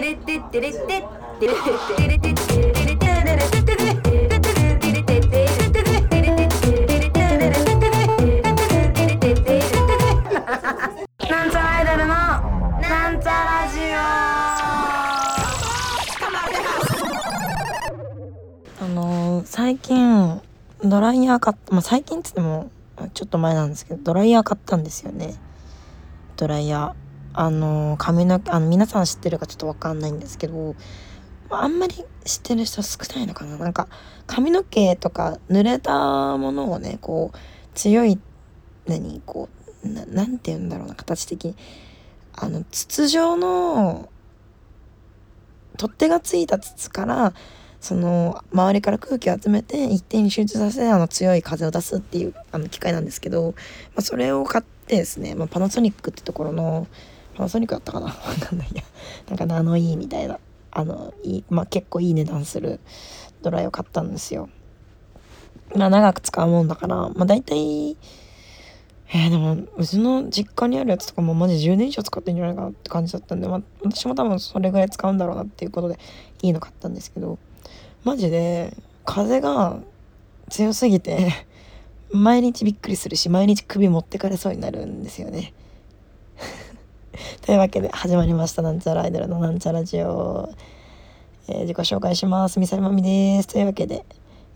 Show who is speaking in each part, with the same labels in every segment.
Speaker 1: なんちゃらアイドルのなんちゃラジオあのー、最近ドライヤー買った、まあ、最近っつってもちょっと前なんですけどドライヤー買ったんですよね。ドライヤー。あの髪のあの皆さん知ってるかちょっと分かんないんですけどあんまり知ってる人少ないのかな。なんか髪の毛とか濡れたものをねこう強い何こうなんて言うんだろうな形的に。あの筒状の取っ手がついた筒からその周りから空気を集めて一定に集中させてあの強い風を出すっていうあの機械なんですけど、まあ、それを買ってですね、まあ、パナソニックってところのパナソニックだったかな？わかんないや。なんかナノイーみたいな。あのいい、まあ、結構いい値段するドライを買ったんですよ。まあ長く使うもんだからまあ大体えー、でもうちの実家にあるやつとかもマジ10年以上使ってんじゃないかなって感じだったんで、まあ、私も多分それぐらい使うんだろうなっていうことでいいの買ったんですけどマジで風が強すぎて毎日びっくりするし毎日首持ってかれそうになるんですよね。というわけで始まりましたなんちゃらアイドルのなんちゃラジオ、えー、自己紹介します。みさりまみです。というわけで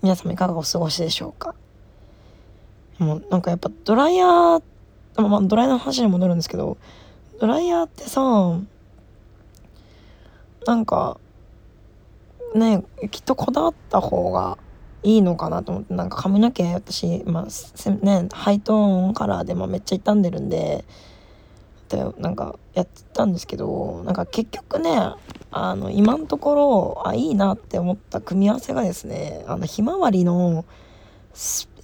Speaker 1: 皆様いかがお過ごしでしょうか。もうなんかやっぱドライヤーまあドライヤーの話に戻るんですけどドライヤーってさなんかねきっとこだわった方がいいのかなと思ってなんか髪の毛私まあねハイトーンカラーで、まあ、めっちゃ傷んでるんででなんかやってたんですけどなんか結局ねあの今のところあいいなって思った組み合わせがですねあのひまわりの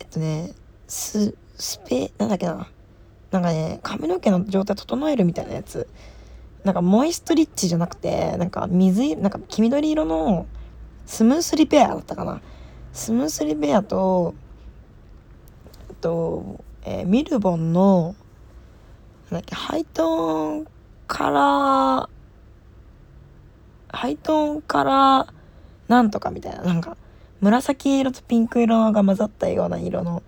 Speaker 1: えっとねススペなんだっけななんかね髪の毛の状態整えるみたいなやつ。なんかモイストリッチじゃなくてなんか水なんか黄緑色のスムースリペアだったかな。スムースリペアとあと、えー、ミルボンのなんだっけハイトーンからハイトーンからなんとかみたいななんか紫色とピンク色が混ざったような色の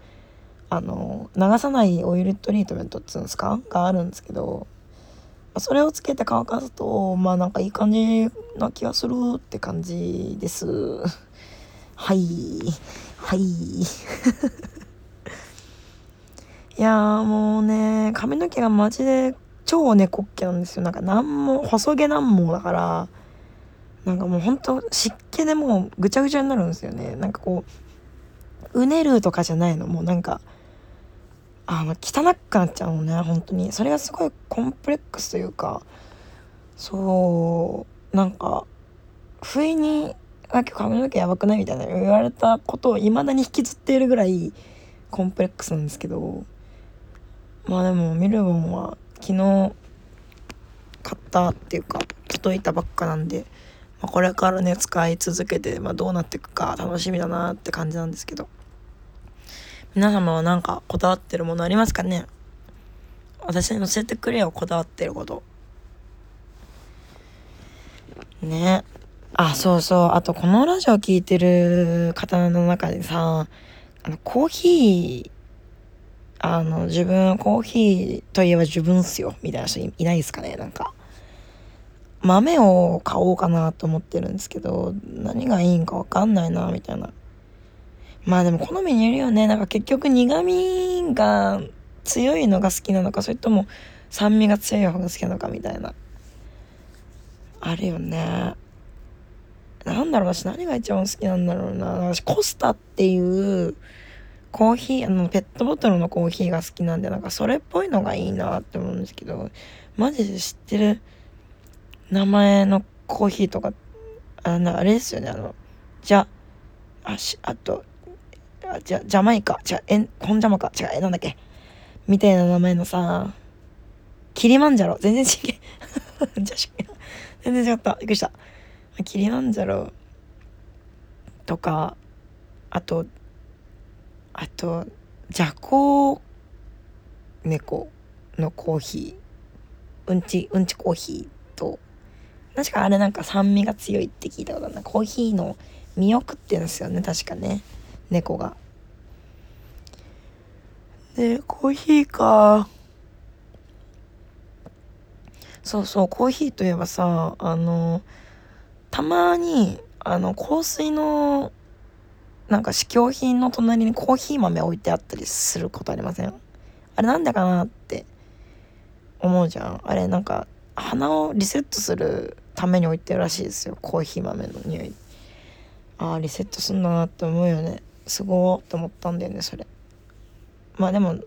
Speaker 1: あの流さないオイルトリートメントっつうんですか？があるんですけどそれをつけて乾かすとまあなんかいい感じな気がするって感じです。はい。はい。いやもうね髪の毛がマジで超猫っ毛なんですよ。なんか何も細毛なんもだからなんかもうほんと湿気でもうぐちゃぐちゃになるんですよね。なんかこううねるとかじゃないの。もうなんかあの汚くなっちゃうのね本当に。それがすごいコンプレックスというか。そうなんか不意に「あ今日髪の毛やばくない?」みたいな言われたことをいまだに引きずっているぐらいコンプレックスなんですけど。まあでもミルボンは昨日買ったっていうか届いたばっかなんで、まあ、これからね使い続けて、まあ、どうなっていくか楽しみだなって感じなんですけど。皆様は何かこだわってるものありますかね？私に教えてくれよ、こだわってること。ね。あ、そうそう。あと、このラジオ聴いてる方の中でさ、あの、コーヒー、あの、自分、コーヒーといえば自分っすよ、みたいな人いないですかねなんか。豆を買おうかなと思ってるんですけど、何がいいんかわかんないな、みたいな。まあでも好みによるよね。なんか結局苦味が強いのが好きなのか、それとも酸味が強い方が好きなのかみたいな。あるよね。なんだろう、私何が一番好きなんだろうな。私コスタっていうコーヒー、あの、ペットボトルのコーヒーが好きなんで、なんかそれっぽいのがいいなって思うんですけど、マジで知ってる名前のコーヒーとか、あの、あれですよね、あの、じゃ、あし、あと、あ、じゃ、ジャマイカ、違う、えん、コンジャマか、違う、え、なんだっけ。みたいな名前のさ、キリマンジャロ、全然違う。じゃ、全然違った。びっくりした。キリマンジャロとか、あと、あと、ジャコ猫のコーヒー、うんち、うんちコーヒーと、確かあれなんか酸味が強いって聞いたことあるな。コーヒーの実を食ってるんですよね。確かね。猫が。でコーヒーか。そうそう。コーヒーといえばさあのたまにあの香水のなんか試供品の隣にコーヒー豆置いてあったりすることありません？あれなんでかなって思うじゃん。あれなんか鼻をリセットするために置いてるらしいですよコーヒー豆の匂い。ああリセットすんだなって思うよね。すごーって思ったんだよねそれ。まあでも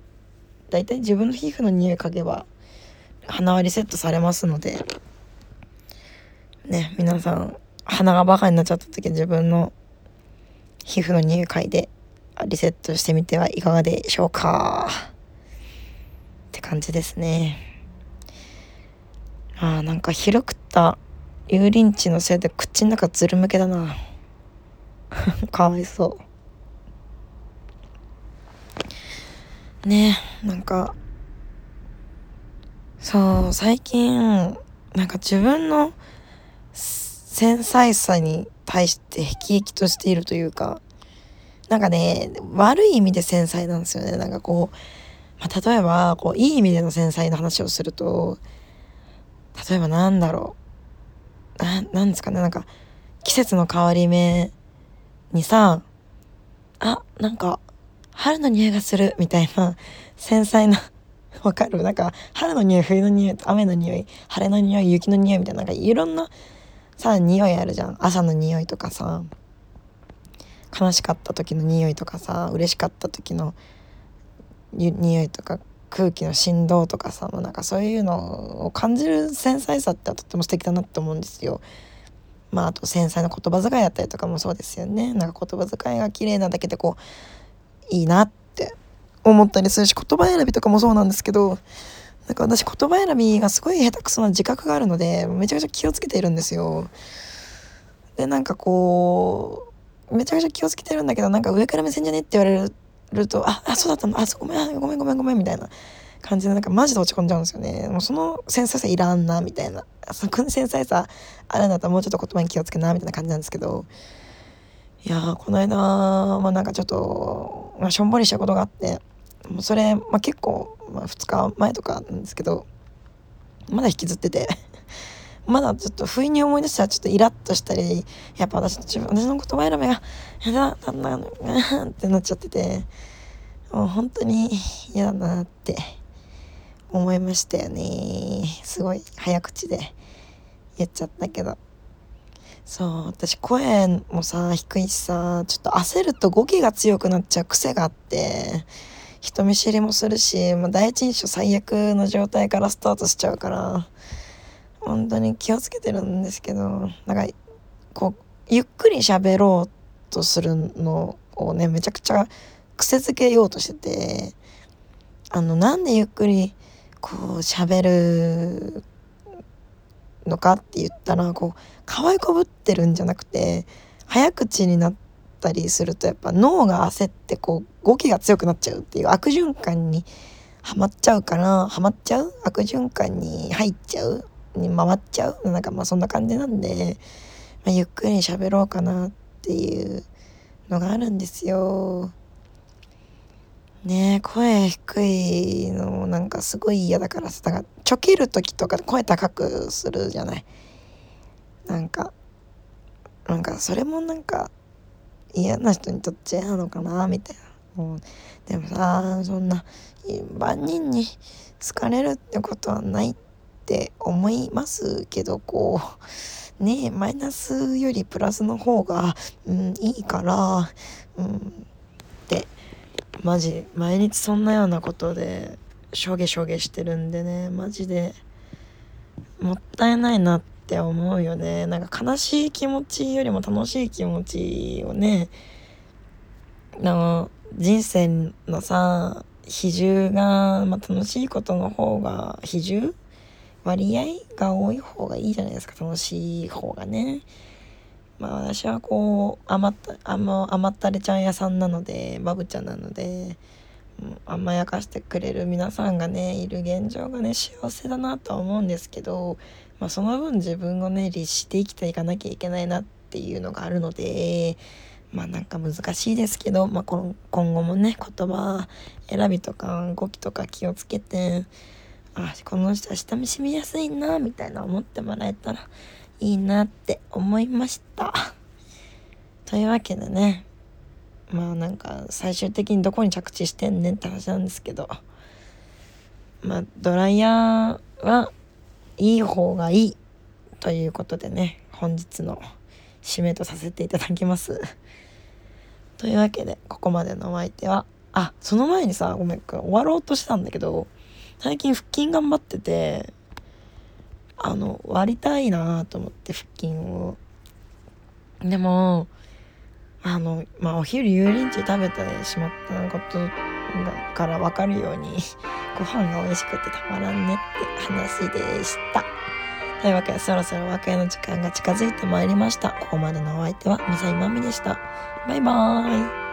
Speaker 1: 大体自分の皮膚の匂い嗅げば鼻はリセットされますので。ね皆さん鼻がバカになっちゃった時自分の皮膚の匂い嗅いでリセットしてみてはいかがでしょうか？って感じですね。あーなんか広くった油淋鶏のせいで口の中ずるむけだな。かわいそう。ねなんかそう最近なんか自分の繊細さに対してへきへきとしているというかなんかね悪い意味で繊細なんですよね。なんかこう、まあ、例えばこういい意味での繊細の話をすると例えばなんだろう。ななんですかね。なんか季節の変わり目にさあなんか春の匂いがするみたいな繊細なわかる？なんか春の匂い冬の匂い雨の匂い晴れの匂い雪の匂いみたいななんかいろんなさ匂いあるじゃん朝の匂いとかさ悲しかった時の匂いとかさ嬉しかった時の匂いとか空気の振動とかさもうなんかそういうのを感じる繊細さってとっても素敵だなって思うんですよ。まああと繊細な言葉遣いだったりとかもそうですよね。なんか言葉遣いが綺麗なだけでこういいなって思ったりするし言葉選びとかもそうなんですけどなんか私言葉選びがすごい下手くそな自覚があるのでめちゃくちゃ気をつけているんですよ。でなんかこうめちゃくちゃ気をつけてるんだけどなんか上から目線じゃねって言われるとああそうだったのあごめんごめんごめんごめんみたいな感じでなんかマジで落ち込んじゃうんですよね。もうその繊細さいらんなみたいなそこの繊細さあるんだったらもうちょっと言葉に気をつけなみたいな感じなんですけどいやこの間まあなんかちょっと、まあ、しょんぼりしたことがあってもうそれ、まあ、結構、まあ、2日前とかなんですけどまだ引きずってて まだちょっと不意に思い出したらちょっとイラッとしたりやっぱ私私の言葉選びがやだだんだんってなっちゃっててもう本当に嫌だなって思いましたよね。すごい早口で言っちゃったけど。そう私声もさ低いしさちょっと焦ると語気が強くなっちゃう癖があって人見知りもするし、まあ、第一印象最悪の状態からスタートしちゃうから本当に気をつけてるんですけどなんかこうゆっくり喋ろうとするのをねめちゃくちゃ癖づけようとしててあのなんでゆっくりこう喋るのかって言ったらこう可愛こぶってるんじゃなくて早口になってたりするとやっぱ脳が焦ってこう語気が強くなっちゃうっていう悪循環にはまっちゃうからはまっちゃう悪循環に入っちゃうに回っちゃうなんかまあそんな感じなんで、まあ、ゆっくり喋ろうかなっていうのがあるんですよ。ね声低いのなんかすごい嫌だからさだからちょける時とか声高くするじゃないなんかなんかそれもなんか嫌な人にとっちゃ嫌なのかなみたいな。もうでもさそんな万人に好かれるってことはないって思いますけどこうねマイナスよりプラスの方が、うん、いいから、うん、ってマジ毎日そんなようなことでしょげしょげしてるんでねマジでもったいないなってって思うよね。なんか悲しい気持ちよりも楽しい気持ちをねの人生のさ比重が、まあ、楽しいことの方が比重割合が多い方がいいじゃないですか。楽しい方がね。まあ私はこう甘った甘甘ったれちゃん屋さんなのでバブちゃんなので甘やかしてくれる皆さんがねいる現状がね幸せだなとは思うんですけどまあ、その分自分をね律して生きていかなきゃいけないなっていうのがあるのでまあなんか難しいですけど、まあ、今後もね言葉選びとか動きとか気をつけてあこの人は下見しみやすいなみたいな思ってもらえたらいいなって思いました。というわけでねまあなんか最終的にどこに着地してんねんって話なんですけどまあドライヤーはいい方がいいということでね本日の締めとさせていただきます。というわけでここまでのお相手はあその前にさごめん終わろうとしてたんだけど最近腹筋頑張っててあの割りたいなと思って腹筋をでもあのまあお昼油淋鶏食べてしまったことだから分かるように ご飯が美味しくてたまらんねって話でした。というわけでそろそろ和解の時間が近づいてまいりました。ここまでのお相手はミサイマミでした。バイバーイ。